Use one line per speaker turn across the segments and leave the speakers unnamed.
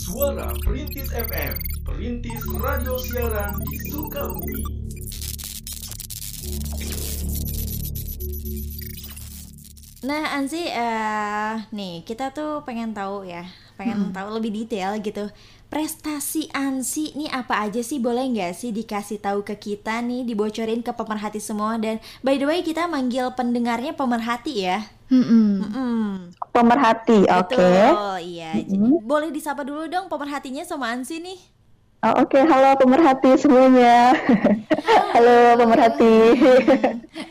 Suara Perintis FM, Perintis Radio Siaran di Sukabumi.
Nah, Anzi, eh nih kita tuh pengen tahu ya, pengen tahu lebih detail gitu. Prestasi Ansi nih apa aja sih? Boleh nggak sih dikasih tahu ke kita nih, dibocorin ke pemerhati semua? Dan by the way, kita manggil pendengarnya pemerhati ya.
Mm-mm.
Mm-mm.
Pemerhati, oke.
Betul, iya. Jadi,
Mm-mm.
Boleh disapa dulu dong pemerhatinya sama Ansi nih.
Oh, Oke, halo pemerhati semuanya. halo pemerhati.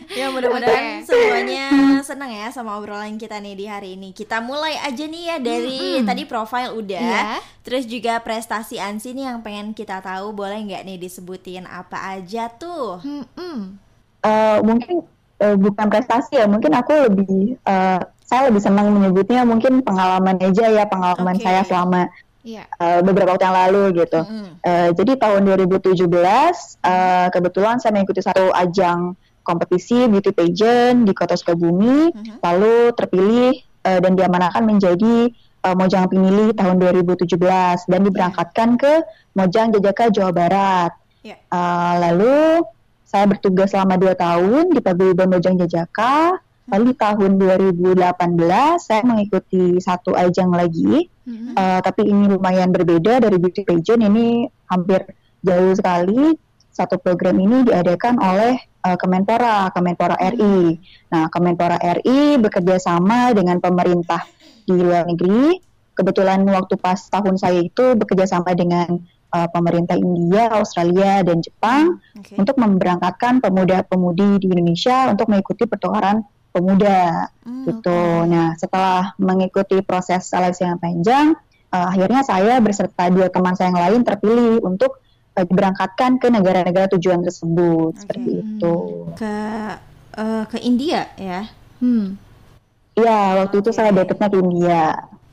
Ya mudah-mudahan semuanya senang ya sama obrolan kita nih di hari ini. Kita mulai aja nih ya dari tadi profile udah,
Iya.
terus juga prestasi Ansi nih yang pengen kita tahu. Boleh nggak nih disebutin apa aja tuh?
Mm-mm.
Eh, mungkin eh, bukan prestasi ya, mungkin aku lebih eh, saya lebih senang menyebutnya mungkin pengalaman aja ya, pengalaman
Oke.
saya selama
Iya.
eh, beberapa waktu yang lalu gitu.
Mm-mm.
Eh, jadi tahun 2017 eh, kebetulan saya mengikuti satu ajang kompetisi beauty pageant di Kota Sukabumi,
Mhm.
lalu terpilih eh, dan diamanahkan menjadi eh, Mojang Pinili tahun 2017 dan diberangkatkan ke Mojang Jajaka Jawa Barat.
Ya.
Eh, lalu saya bertugas selama dua tahun di Paguyuban Mojang Jajaka. Lalu di tahun 2018 saya mengikuti satu ajang lagi
Mm-mm.
Uh, tapi ini lumayan berbeda dari beauty pageant ini hampir jauh sekali satu program ini diadakan oleh uh, Kemenpora Kemenpora RI. Nah Kemenpora RI bekerja sama dengan pemerintah di luar negeri. Kebetulan waktu pas tahun saya itu bekerja sama dengan uh, pemerintah India, Australia dan Jepang
Oke.
untuk memberangkatkan pemuda-pemudi di Indonesia untuk mengikuti pertukaran pemuda
Hmm,
gitu.
oke.
Nah, setelah mengikuti proses seleksi yang panjang, eh, akhirnya saya beserta dua teman saya yang lain terpilih untuk eh, diberangkatkan ke negara-negara tujuan tersebut
Oke.
seperti itu.
Ke eh, ke India ya.
Hmm.
Iya, waktu itu saya dapetnya ke India.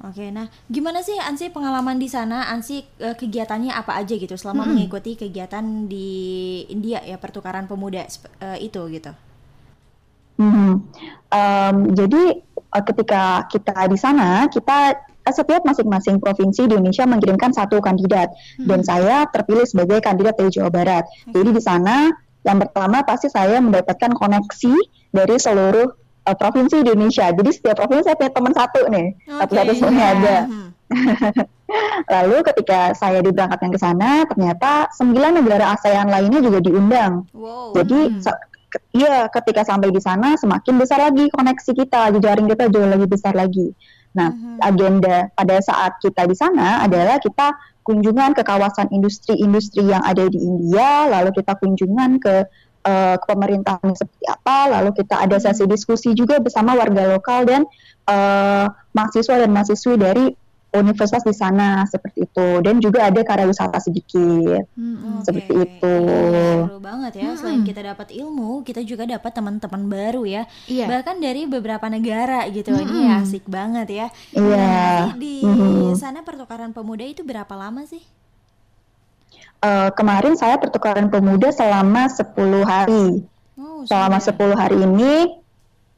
Oke, nah gimana sih Ansi pengalaman di sana? Ansi eh, kegiatannya apa aja gitu selama mengikuti kegiatan di India ya pertukaran pemuda eh, itu gitu?
Mhm. Em, jadi eh, ketika kita di sana, kita setiap masing-masing provinsi di Indonesia mengirimkan satu kandidat dan saya terpilih sebagai kandidat dari Jawa Barat. Jadi di sana yang pertama pasti saya mendapatkan koneksi dari seluruh eh, provinsi di Indonesia. Jadi setiap provinsi saya punya teman satu nih, satu-satu
Oke,
semuanya ada.
Hmm.
Lalu ketika saya diberangkatkan ke sana, ternyata sembilan negara ASEAN lainnya juga diundang.
Wow.
Jadi
Hmm.
iya ketika sampai di sana semakin besar lagi koneksi kita, jejaring kita jauh lebih besar lagi. Nah,
Mhm.
agenda pada saat kita di sana adalah kita kunjungan ke kawasan industri-industri yang ada di India, lalu kita kunjungan ke eh, ke pemerintahan seperti apa, lalu kita ada sesi diskusi juga bersama warga lokal dan eh, mahasiswa dan mahasiswi dari universitas di sana seperti itu, dan juga ada karya wisata sedikit
Mm-mm.
Oke.
seperti itu.
Seru banget ya.
Hmm.
Selain kita dapat ilmu, kita juga dapat teman-teman baru ya.
Iya.
Bahkan dari beberapa negara gitu. Ini
Mm-mm.
asik banget ya.
Iya.
Nah, di
Mhm.
sana pertukaran pemuda itu berapa lama sih?
Eh, kemarin saya pertukaran pemuda selama 10 hari.
Oh,
Selama
sudah.
10 hari ini,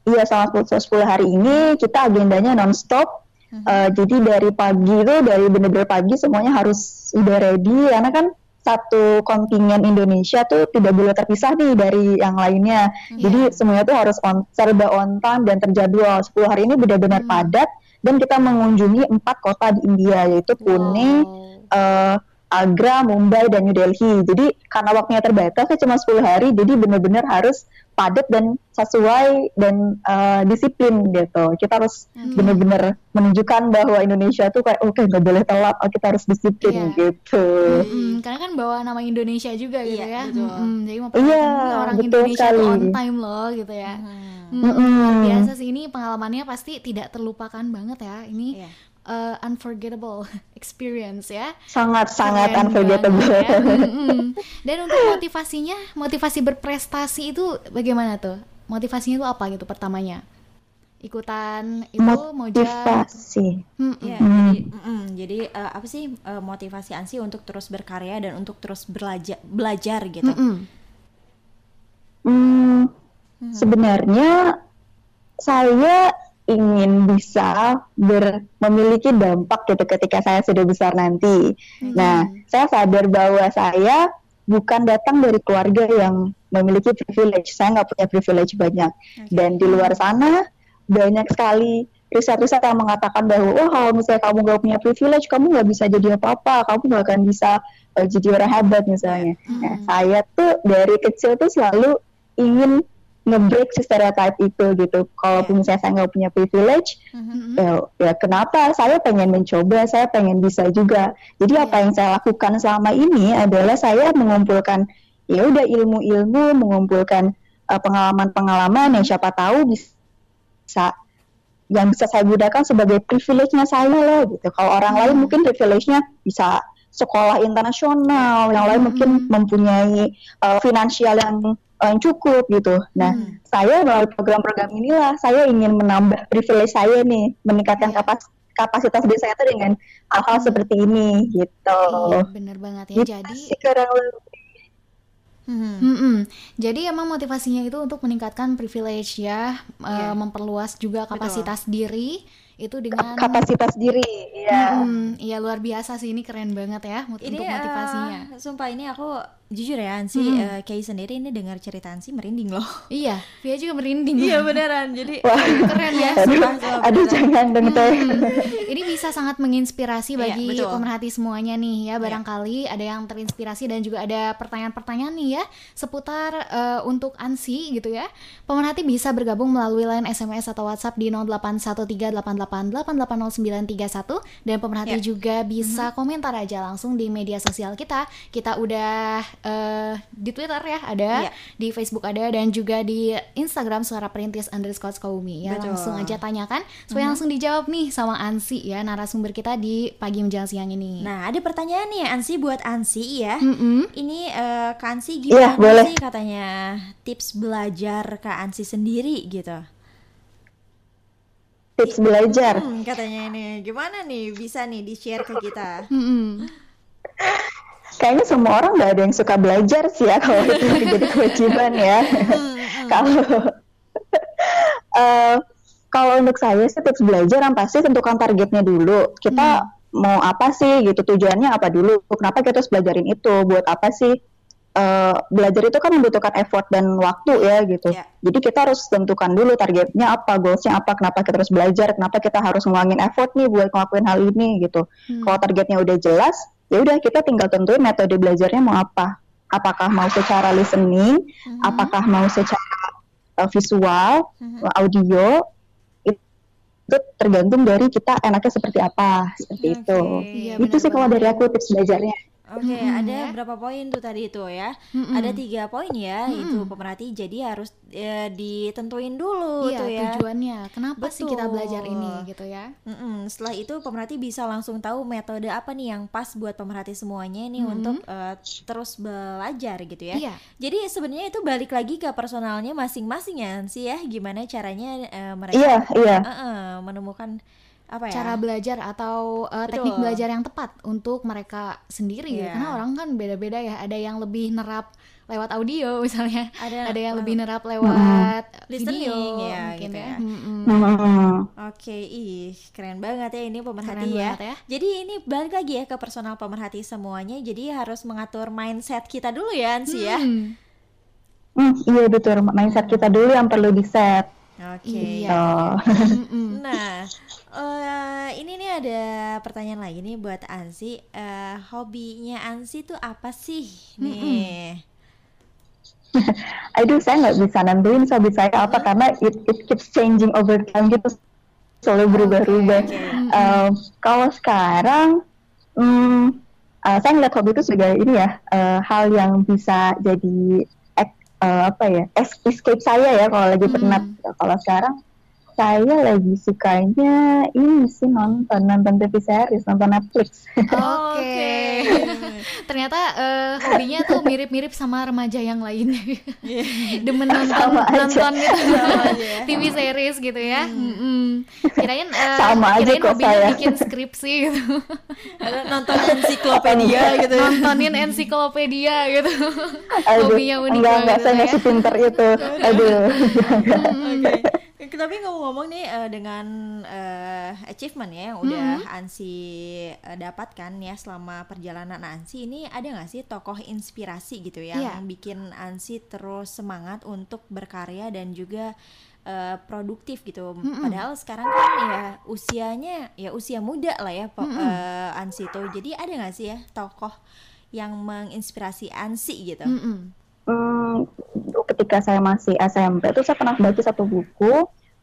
iya selama 10 10 hari ini kita agendanya nonstop.
Mhm.
Eh, jadi dari pagi itu, dari benar-benar pagi semuanya harus udah ready, karena kan satu kontingen Indonesia tuh tidak boleh terpisah nih dari yang lainnya.
Iya.
Jadi semuanya tuh harus on, serba on time dan terjadwal. 10 hari ini benar-benar
Hmm.
padat dan kita mengunjungi empat kota di India yaitu Pune,
Wow.
eh, Agra, Mumbai, dan New Delhi. Jadi karena waktunya terbatas, saya cuma 10 hari, jadi benar-benar harus padat dan sesuai dan eh, disiplin gitu. Kita harus
Oke.
benar-benar menunjukkan bahwa Indonesia tuh kayak oke nggak boleh telat, oh, kita harus disiplin
Iya.
gitu.
Mm-mm, karena kan bawa nama Indonesia juga gitu
Iya,
ya.
betul.
Mm-mm, jadi mau
Iya,
orang
betul
Indonesia tuh on time loh gitu ya.
Hmm.
Hmm, luar biasa sih ini pengalamannya pasti tidak terlupakan banget ya. Ini
Iya.
Uh, unforgettable experience ya.
Sangat-sangat
Keren
unforgettable.
banget ya. Dan untuk motivasinya, motivasi berprestasi itu bagaimana tuh? Motivasinya itu apa gitu pertamanya? Ikutan itu Moja.
Motivasi.
Mm-mm.
Iya,
Hmm.
jadi, mm-mm, jadi eh, apa sih eh, motivasi Ansi untuk terus berkarya dan untuk terus belajar belajar gitu?
Mm-mm.
Hmm,
Mhm.
sebenarnya saya ingin bisa ber, memiliki dampak gitu ketika saya sudah besar nanti. Nah, saya sadar bahwa saya bukan datang dari keluarga yang memiliki privilege. Saya nggak punya privilege banyak. Dan di luar sana banyak sekali riset-riset yang mengatakan bahwa oh kalau misalnya kamu nggak punya privilege, kamu nggak bisa jadi apa-apa, kamu nggak akan bisa uh, jadi orang hebat misalnya. Nah, saya tuh dari kecil tuh selalu ingin nge-break si stereotype itu gitu. Kalaupun misalnya saya nggak punya privilege, ya, ya kenapa? Saya pengen mencoba, saya pengen bisa juga. Jadi apa yang saya lakukan selama ini adalah saya mengumpulkan ya udah ilmu-ilmu, mengumpulkan uh, pengalaman-pengalaman yang siapa tahu bisa yang bisa saya gunakan sebagai privilege-nya saya loh gitu. Kalau orang lain mungkin privilege-nya bisa sekolah internasional, yang lain mungkin mempunyai uh, finansial yang yang cukup gitu. Nah, saya melalui program-program inilah saya ingin menambah privilege saya nih, meningkatkan kapas kapasitas diri saya tuh dengan hal-hal seperti ini gitu.
Iya, bener banget ya.
Gitu
Jadi
sih kurang lebih.
Hmm.
Mm-mm. Jadi emang motivasinya itu untuk meningkatkan privilege ya,
Iya.
eh, memperluas juga kapasitas diri itu dengan
kapasitas diri ya.
Mm, iya luar biasa sih ini keren banget ya
Ini
untuk motivasinya.
eh, sumpah ini aku jujur ya Ansi,
Hmm.
eh, Kay sendiri ini dengar cerita Ansi merinding loh.
Iya, Via juga merinding.
Iya beneran. Jadi
Wah.
keren ya.
Aduh,
sumpah, sumpah,
aduh
beneran.
jangan dong teh.
Ini bisa sangat menginspirasi
Iya,
bagi
betul.
pemerhati semuanya nih ya. Barangkali ada yang terinspirasi dan juga ada pertanyaan-pertanyaan nih ya seputar eh, untuk ANSI gitu ya. Pemerhati bisa bergabung melalui line SMS atau WhatsApp di 081388880931 dan pemerhati
Ya.
juga bisa komentar aja langsung di media sosial kita. Kita udah eh, di Twitter ya ada,
Iya.
di Facebook ada dan juga di Instagram suara perintis underscore Kaumi ya.
Betul.
Langsung aja tanyakan supaya langsung dijawab nih sama Ansi ya narasumber kita di pagi menjelang siang ini.
Nah, ada pertanyaan nih Ansi buat Ansi ya.
Mm-mm.
Ini eh, Kak Ansi
Iya,
gimana
boleh.
sih katanya tips belajar Kak Ansi sendiri gitu.
Tips belajar.
Hmm, katanya ini gimana nih bisa nih di-share ke kita.
Kayaknya semua orang nggak ada yang suka belajar sih ya kalau itu jadi kewajiban ya. Kalau eh, kalau untuk saya sih tips belajar yang pasti tentukan targetnya dulu. Kita mau apa sih gitu tujuannya apa dulu? Kenapa kita harus belajarin itu? Buat apa sih? Eh, belajar itu kan membutuhkan effort dan waktu ya gitu.
Ya.
Jadi kita harus tentukan dulu targetnya apa, goalsnya apa, kenapa kita harus belajar, kenapa kita harus ngulangin effort nih buat ngelakuin hal ini gitu. Kalau targetnya udah jelas, ya udah kita tinggal tentuin metode belajarnya mau apa. Apakah mau secara listening, apakah mau secara uh, visual,
Mhm.
audio, it- itu tergantung dari kita enaknya seperti apa, seperti
Oke.
itu.
Iya,
itu sih kalau dari aku tips belajarnya.
Oke,
Mm-mm,
ada
ya.
berapa poin tuh tadi itu ya?
Mm-mm.
Ada tiga poin ya, itu pemerhati. Jadi harus eh, ditentuin dulu
Iya
tuh ya.
tujuannya. Kenapa sih kita belajar
Betul.
ini gitu ya?
Mm-mm. Setelah itu pemerhati bisa langsung tahu metode apa nih yang pas buat pemerhati semuanya nih
Mhm.
untuk eh, terus belajar gitu ya.
Iya.
Jadi sebenarnya itu balik lagi ke personalnya masing-masing ya sih ya, gimana caranya eh, mereka
Iya, iya.
eh-eh, menemukan apa ya?
Cara belajar atau uh, teknik
Betul.
belajar yang tepat untuk mereka sendiri.
Iya.
Karena orang kan beda-beda ya. Ada yang lebih nerap lewat audio misalnya.
Ada-
Ada yang
uh,
lebih nerap lewat
Listening,
video
ya,
mungkin
gitu
ya.
ya.
Mm-mm.
Hmm.
Oke, ih keren banget ya ini pemerhati ya.
banget ya.
Jadi ini balik lagi ya ke personal pemerhati semuanya. Jadi harus mengatur mindset kita dulu ya, Ansi ya.
Hmm.
Hmm, iya betul. Mindset kita dulu yang perlu di set.
Oke.
Iya.
Oh.
Nah, eh, ini nih ada pertanyaan lagi nih buat Ansi. Eh, hobinya Ansi tuh apa sih nih?
Aduh, saya nggak bisa nentuin hobi saya apa karena it, it keeps changing over time gitu, selalu berubah-ubah.
oke.
Um, kalau sekarang, hmm, uh, saya ngeliat hobi itu sebagai ini ya, uh, hal yang bisa jadi ek- uh, apa ya, es- escape saya ya kalau lagi penat. Kalau sekarang saya lagi sukanya ini sih nonton nonton TV series, nonton Netflix.
Oke. Ternyata eh, hobinya tuh mirip-mirip sama remaja yang lainnya. Demen nonton
Sama aja.
nonton gitu.
Sama aja ya.
TV series gitu ya. Mm-mm. Kirain eh,
Sama aja
kirain
kok
hobinya
saya.
bikin skripsi gitu.
Nonton ensiklopedia gitu ya.
Nontonin ensiklopedia gitu.
Aduh,
Hobinya unik
enggak, enggak, saya
ya.
nggak sepinter itu. Aduh.
Oke. Tapi ngomong-ngomong nih eh, dengan eh, achievement ya yang udah Ansi eh, dapatkan ya selama perjalanan Ansi ini ada nggak sih tokoh inspirasi gitu yang bikin Ansi terus semangat untuk berkarya dan juga eh, produktif gitu. Padahal sekarang kan ya usianya ya usia muda lah ya po- eh, Ansi tuh. Jadi ada nggak sih ya tokoh yang menginspirasi Ansi gitu?
Mm-mm.
Hmm, ketika saya masih SMP itu saya pernah baca satu buku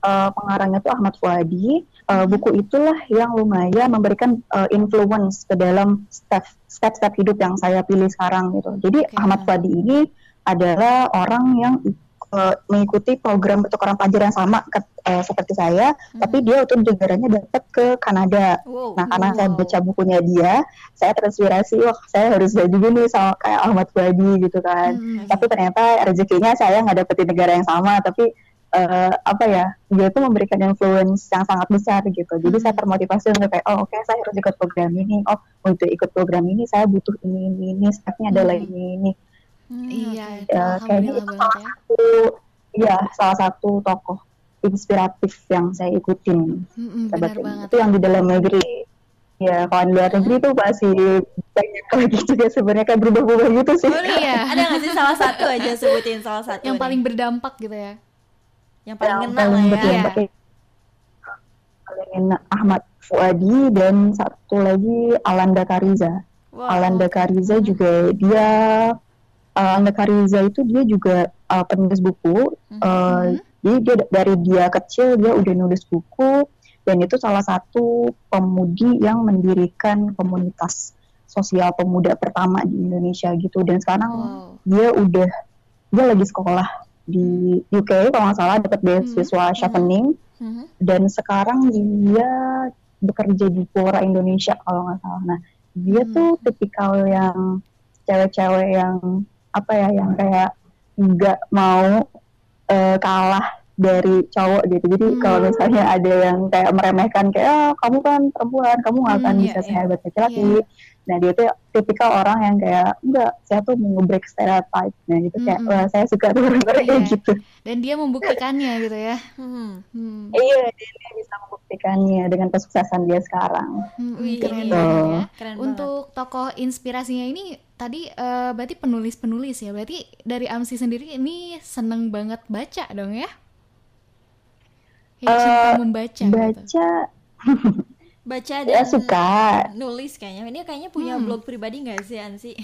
eh, pengarangnya itu Ahmad Fuadi. Eh, buku itulah yang lumayan memberikan eh, influence ke dalam step step-step hidup yang saya pilih sekarang gitu. Jadi
Oke.
Ahmad Fuadi ini adalah orang yang eh, mengikuti program pertukaran pelajar yang sama ke- eh, seperti saya, tapi dia untuk negaranya dapat ke Kanada.
Wow.
Nah, karena saya
Wow.
baca bukunya dia, saya terinspirasi, wah saya harus juga nih sama kayak Ahmad Fuadi gitu kan.
Mm-mm.
Tapi ternyata rezekinya saya nggak dapetin negara yang sama, tapi eh, apa ya, dia tuh memberikan influence yang sangat besar gitu. Jadi saya termotivasi untuk kayak, oh oke saya harus ikut program ini, oh untuk ikut program ini saya butuh ini, ini, ini, stepnya adalah
Hmm.
ini, ini.
Hmm,
Iya, itu
Ya, kayaknya
alhamdulillah
itu
banget ya.
Itu, ya salah satu tokoh inspiratif yang saya ikutin. Sahabat
benar
ini.
banget.
Itu yang di dalam negeri. Ya, kalau di luar negeri tuh masih banyak lagi juga sebenarnya kayak berubah-ubah gitu sih.
Oh,
Iya.
Ada nggak sih salah satu aja sebutin salah satu
Yang
nih.
paling berdampak gitu ya.
yang paling
Yang
ngena lah
paling
ya.
berdampak ya. Paling enak Ahmad Fuadi dan satu lagi Alanda Kariza.
Wow.
Alanda Kariza juga dia Alanda Kariza itu dia juga uh, penulis buku. Uh, Jadi dia dari dia kecil dia udah nulis buku dan itu salah satu pemudi yang mendirikan komunitas sosial pemuda pertama di Indonesia gitu dan sekarang
Wow.
dia udah dia lagi sekolah di UK kalau nggak salah dapat beasiswa chevening
Mhm.
dan sekarang dia bekerja di Quora Indonesia kalau nggak salah. Nah dia
Hmm.
tuh tipikal yang cewek-cewek yang apa ya yang kayak nggak mau eh, kalah dari cowok gitu. Jadi
Hmm.
kalau misalnya ada yang kayak meremehkan kayak ah, kamu kan perempuan, kamu nggak akan
Hmm,
bisa
iya, iya.
sehebat laki-laki. Nah dia tuh tipikal orang yang kayak enggak, saya tuh mau nge-break stereotype. Nah gitu kayak
Mm-mm.
wah saya suka tuh kayak
Iya.
gitu.
Dan dia membuktikannya gitu ya.
Mhm.
Hmm.
Iya, dia, dia membuktikannya dengan kesuksesan dia sekarang.
Hmm,
Wih, ini
banget ya.
Keren
Untuk tokoh inspirasinya ini tadi eh, berarti penulis-penulis ya. Berarti dari Amsi sendiri ini seneng banget baca dong ya? Kayak cinta
Eh,
membaca gitu.
Baca ya
dan
suka.
nulis kayaknya. Ini kayaknya punya
Hmm.
blog pribadi nggak sih Ansi?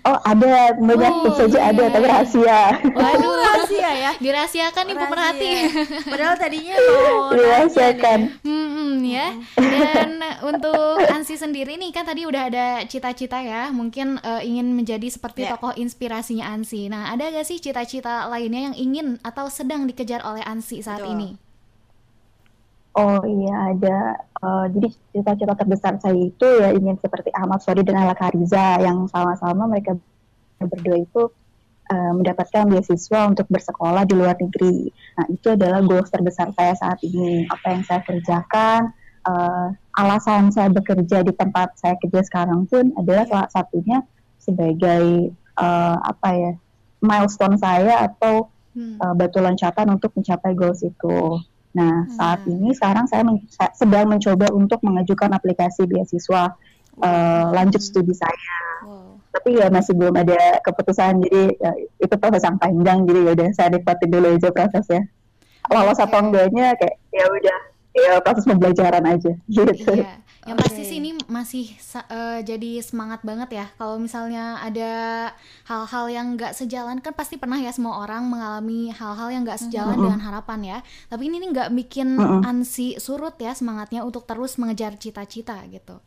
Oh ada banyak
Oh,
saja
iya.
ada tapi rahasia.
Waduh,
Rahasia ya.
dirahasiakan nih pemerhati.
Padahal tadinya mau
Dirahasiakan.
Hmm, hmm, ya. Dan untuk Ansi sendiri nih kan tadi udah ada cita-cita ya, mungkin eh, ingin menjadi seperti
Ya.
tokoh inspirasinya Ansi. Nah, ada gak sih cita-cita lainnya yang ingin atau sedang dikejar oleh Ansi saat
Betul.
ini?
Oh iya ada. Eh, jadi cita-cita terbesar saya itu ya ingin seperti Ahmad Sori dan Ala Kariza yang sama-sama mereka berdua itu eh, mendapatkan beasiswa untuk bersekolah di luar negeri. Nah itu adalah goals terbesar saya saat ini. Apa yang saya kerjakan, eh, alasan saya bekerja di tempat saya kerja sekarang pun adalah salah satunya sebagai eh, apa ya milestone saya atau
Hmm.
uh, batu loncatan untuk mencapai goals itu. Nah, saat ini sekarang saya men- sedang mencoba untuk mengajukan aplikasi beasiswa uh, lanjut studi saya.
Wow.
Tapi ya masih belum ada keputusan, jadi ya, itu proses yang panjang. Jadi ya udah saya nikmatin dulu aja prosesnya. Lolos atau
Oke.
enggaknya kayak ya udah ya proses pembelajaran aja gitu.
Iya. Yang
Oke.
pasti sih ini masih eh, jadi semangat banget ya. Kalau misalnya ada hal-hal yang nggak sejalan kan pasti pernah ya semua orang mengalami hal-hal yang nggak sejalan dengan harapan ya. Tapi ini nih nggak bikin
Mm-mm.
ansi surut ya semangatnya untuk terus mengejar cita-cita gitu.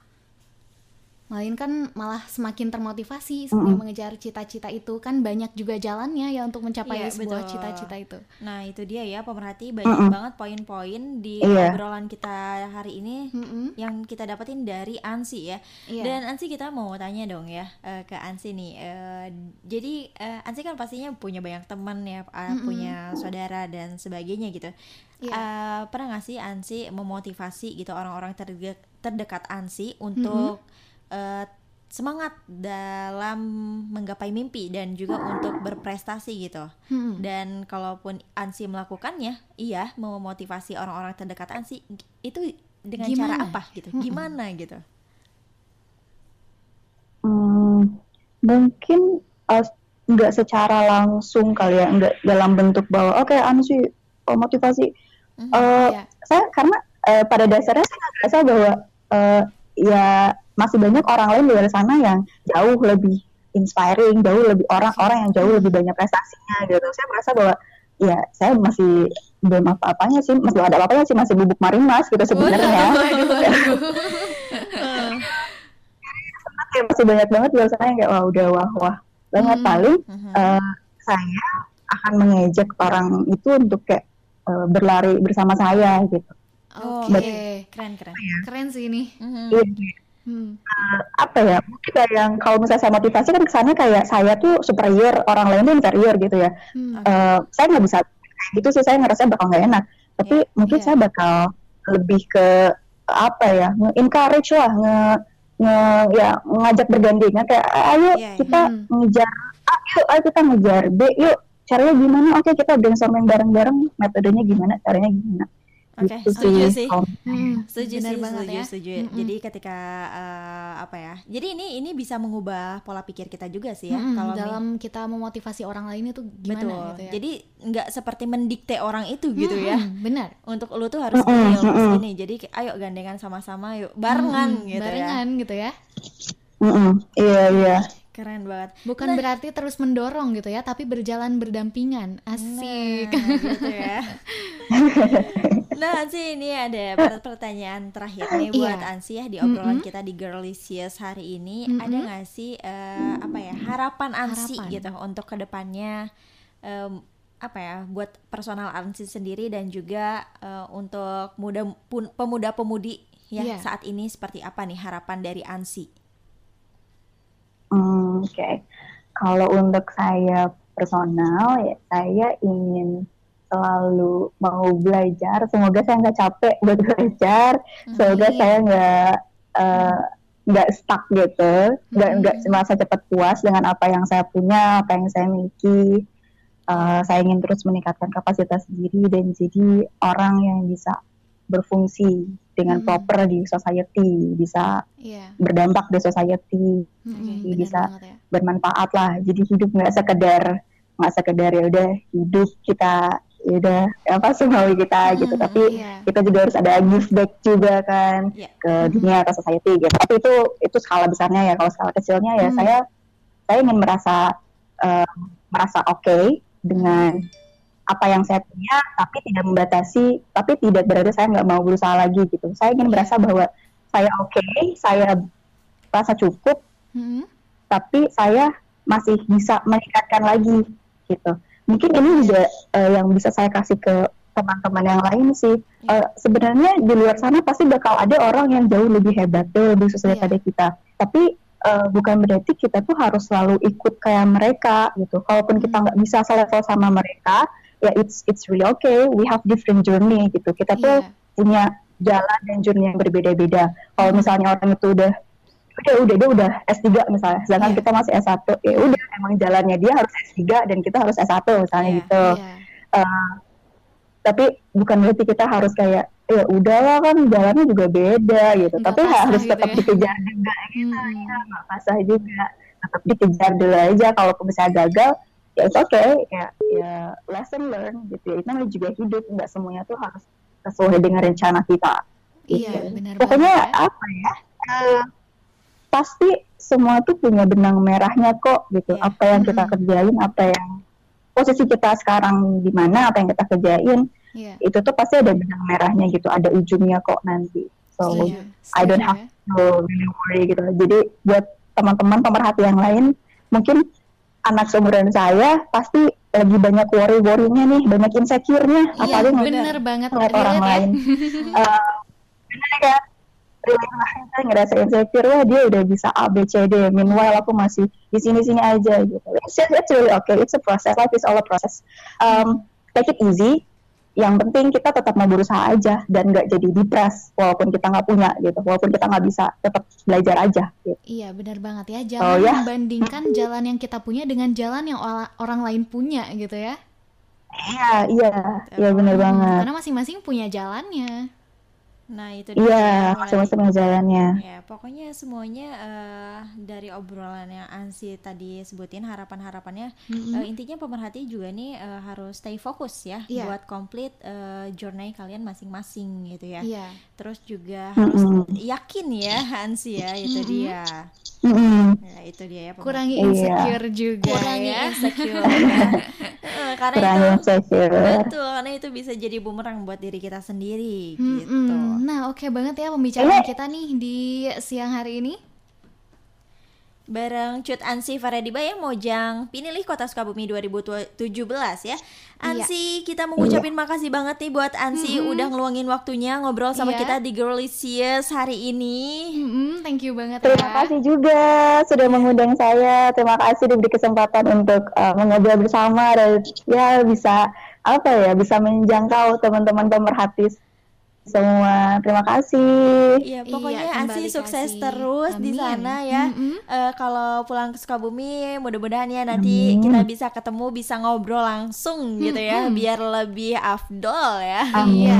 Melainkan malah semakin termotivasi
Mm-mm.
mengejar cita-cita itu kan banyak juga jalannya ya untuk mencapai
Iya,
sebuah cita-cita itu.
Nah itu dia ya pemerhati banyak
Mm-mm.
banget poin-poin di
Iya.
obrolan kita hari ini
Mm-mm.
yang kita dapetin dari Ansi ya.
Iya.
Dan Ansi kita mau tanya dong ya eh, ke Ansi nih. Eh, jadi eh, Ansi kan pastinya punya banyak teman ya, eh, punya saudara dan sebagainya gitu.
Iya.
Eh, pernah gak sih Ansi memotivasi gitu orang-orang terdekat terdekat Ansi untuk eh, semangat dalam menggapai mimpi dan juga untuk berprestasi gitu.
Hmm.
Dan kalaupun Ansi melakukannya, iya memotivasi orang-orang terdekat Ansi itu dengan cara
Gimana?
apa gitu?
Mm-mm.
Gimana gitu?
Hmm, mungkin eh, nggak secara langsung kali ya, nggak dalam bentuk bahwa oke Ansi oh, motivasi.
Mhm,
Eh,
iya.
Saya karena eh, pada dasarnya saya merasa bahwa eh, ya masih banyak orang lain di luar sana yang jauh lebih inspiring, jauh lebih orang-orang yang jauh lebih banyak prestasinya gitu. Saya merasa bahwa ya saya masih belum apa-apanya sih, masih belum ada apa-apanya sih, masih bubuk marimas gitu sebenarnya. Kayak masih banyak banget di luar sana yang kayak wah udah wah wah banget
Hmm.
paling eh, saya akan mengejek orang itu untuk kayak eh, berlari bersama saya gitu.
Oh,
Oke.
keren keren.
Keren sih ini.
Mhm.
Iya,
Hmm.
apa ya mungkin yang kalau misalnya saya motivasi kan kesannya kayak saya tuh superior orang lain tuh inferior gitu ya
Hmm.
Eh, saya nggak bisa gitu sih saya ngerasa bakal nggak enak tapi mungkin
Iya.
saya bakal lebih ke apa ya nge-encourage lah nge, nge ya ngajak bergandengan kayak ayo
Iya, iya.
kita
Hmm.
ngejar A yuk ayo kita ngejar B yuk caranya gimana oke kita brainstorming bareng-bareng metodenya gimana caranya gimana
Oke,
Gitu
setuju sih.
Kalau-
Hmm.
Setuju
Benar
sih,
banget
setuju,
ya.
setuju.
Mm-mm.
Jadi ketika eh, apa ya? Jadi ini ini bisa mengubah pola pikir kita juga sih ya.
Mm-mm,
Kalau mi-
dalam kita memotivasi orang lain itu gimana
betul.
gitu ya.
Jadi nggak seperti mendikte orang itu gitu ya.
Mm-mm, Benar.
Untuk lu tuh harus lu harus
mm-mm.
gini. Jadi kayak, ayo gandengan sama-sama, yuk barengan
Mm-mm,
gitu
barengan gitu ya.
Mm-mm, iya iya
ya. Keren banget.
Bukan berarti terus mendorong gitu ya, tapi berjalan berdampingan. Asik.
Nah, gitu ya. nah, Ansi ini ada per- pertanyaan terakhir nih buat
Iya.
Ansi ya di obrolan
Mm-mm.
kita di Girlicious hari ini.
Mm-mm.
Ada nggak sih eh, apa ya harapan Ansi
Harapan.
gitu untuk ke depannya em, apa ya buat personal Ansi sendiri dan juga eh, untuk muda pun- pemuda-pemudi ya
Iya.
saat ini seperti apa nih harapan dari Ansi?
Hmm, Oke, kalau untuk saya personal, ya saya ingin selalu mau belajar. Semoga saya nggak capek buat belajar. Semoga
Amin.
saya nggak eh, nggak stuck gitu, nggak
Mhm.
nggak merasa cepat puas dengan apa yang saya punya, apa yang saya miliki. Eh, saya ingin terus meningkatkan kapasitas diri dan jadi orang yang bisa berfungsi dengan
Mhm.
proper di society, bisa
Iya.
berdampak di society
benar
bisa.
ya.
bermanfaat lah jadi hidup nggak sekedar nggak sekedar ya udah hidup kita ya udah apa semua kita gitu
Mhm,
tapi
Iya.
kita juga harus ada give back juga kan
Iya.
ke dunia atau society gitu tapi itu itu skala besarnya ya kalau skala kecilnya ya
Mhm.
saya saya ingin merasa eh, merasa oke dengan apa yang saya punya tapi tidak membatasi tapi tidak berarti saya nggak mau berusaha lagi gitu saya ingin
Iya.
merasa bahwa saya oke saya rasa cukup
Mm-mm.
tapi saya masih bisa meningkatkan lagi gitu. Mungkin ini juga eh, yang bisa saya kasih ke teman-teman yang lain sih. Eh, sebenarnya di luar sana pasti bakal ada orang yang jauh lebih hebat, jauh lebih sukses
Iya.
daripada kita. Tapi eh, bukan berarti kita tuh harus selalu ikut kayak mereka gitu. Kalaupun kita
Hmm.
nggak bisa selevel sama mereka, ya it's it's really okay. We have different journey gitu. Kita tuh
Iya.
punya jalan dan journey yang berbeda-beda. Kalau
Hmm.
misalnya orang itu udah udah udah dia udah S3 misalnya, sedangkan
Iya.
kita masih S1, ya udah emang jalannya dia harus S3 dan kita harus S1 misalnya
Iya,
gitu.
Iya.
Eh, tapi bukan berarti kita harus kayak ya udahlah kan jalannya juga beda gitu.
Nggak
tapi harus
gitu
tetap
ya.
dikejar juga
Mm-mm.
ya, nggak pasrah juga. Tetap dikejar dulu aja kalau misalnya gagal ya it's okay ya ya lesson learn gitu ya itu namanya juga hidup nggak semuanya tuh harus sesuai dengan rencana kita
Iya,
gitu.
benar
Pokoknya
banget ya.
apa ya? eh, pasti semua tuh punya benang merahnya kok gitu.
Iya.
Apa yang kita
Mm-mm.
kerjain, apa yang posisi kita sekarang di mana, apa yang kita kerjain,
Iya.
itu tuh pasti ada benang merahnya gitu, ada ujungnya kok nanti. So
Setuju,
I don't have
ya.
to really worry gitu. Jadi buat teman-teman pemerhati yang lain, mungkin anak seumuran saya pasti lagi banyak worry-worrynya nih, banyak insecure-nya,
Iya,
apalagi
bener banget.
orang
Relate ya.
lain. Eh, bener kan? Relate lah, saya ngerasa insecure, wah dia udah bisa A, B, C, D. Meanwhile aku masih di sini-sini aja gitu. It's, just, it's really okay, it's a process, life is all a process. Um, take it easy, yang penting kita tetap mau berusaha aja dan nggak jadi depres walaupun kita nggak punya gitu walaupun kita nggak bisa tetap belajar aja gitu.
Iya benar banget ya
Oh,
jangan
ya.
membandingkan jalan yang kita punya dengan jalan yang orang lain punya gitu ya
iya iya iya benar banget
karena masing-masing punya jalannya
Nah, itu
iya
mulai-
masing-masing jalannya
Ya, pokoknya semuanya eh, dari obrolan yang Ansi tadi sebutin harapan-harapannya
Mm-mm.
eh, intinya pemerhati juga nih eh, harus stay fokus ya
Iya.
buat komplit eh, journey kalian masing-masing gitu ya.
Iya
Terus juga harus
Mm-mm.
yakin ya Ansi ya itu dia.
Mm-mm.
Ya, itu dia ya. pemerhati.
kurangi
Iya.
insecure juga
kurangi
ya
insecure ya. Karena
kurang
itu
insecure
betul karena itu bisa jadi bumerang buat diri kita sendiri
Mm-mm.
gitu.
Nah oke banget ya pembicaraan
Ini-
kita nih di siang hari ini
Bareng Cut Ansi Faradiba ya Mojang Pinilih Kota Sukabumi 2017 ya. Ansi kita mau ngucapin makasih banget nih buat Ansi udah ngeluangin waktunya ngobrol sama
Iya.
kita di Girlicious hari ini.
Mm-mm, thank you banget
Terima
ya
kasih juga sudah mengundang saya. Terima kasih diberi kesempatan untuk uh, mengobrol bersama dan ya bisa apa ya bisa menjangkau teman-teman pemerhati semua. Terima kasih.
Iya pokoknya
Iya,
Ansi sukses
kasih.
terus di
Amin.
sana ya
Mm-mm.
Eh, Kalau pulang ke Sukabumi mudah-mudahan ya nanti kita bisa ketemu bisa ngobrol langsung gitu ya Biar lebih afdol ya
Iya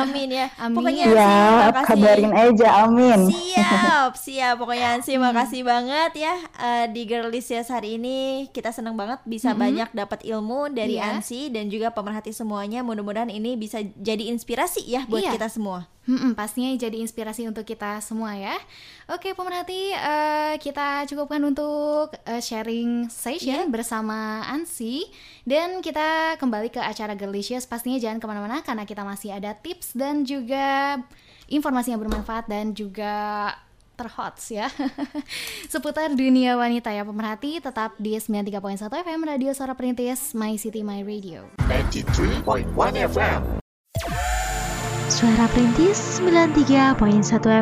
Amin ya
Amin.
Pokoknya
Ya,
Ansi makasih
kabarin aja. Amin.
Siap, siap. Pokoknya Ansi makasih banget ya eh, di Girlicious hari ini. Kita senang banget bisa banyak dapat ilmu dari
Iya.
Ansi dan juga pemerhati semuanya. Mudah-mudahan ini bisa jadi inspirasi ya buat
Iya.
kita semua.
Mm-mm, pastinya jadi inspirasi untuk kita semua ya. Oke pemerhati, eh, kita cukupkan untuk eh, sharing session bersama Ansi dan kita kembali ke acara Girlicious. Pastinya jangan ke mana-mana karena kita masih ada tips dan juga informasi yang bermanfaat dan juga terhots ya seputar dunia wanita ya pemerhati tetap di 93.1 FM Radio Suara Perintis My City My Radio
93.1 FM
Suara Perintis 93.1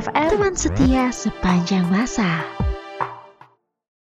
FM Teman setia sepanjang masa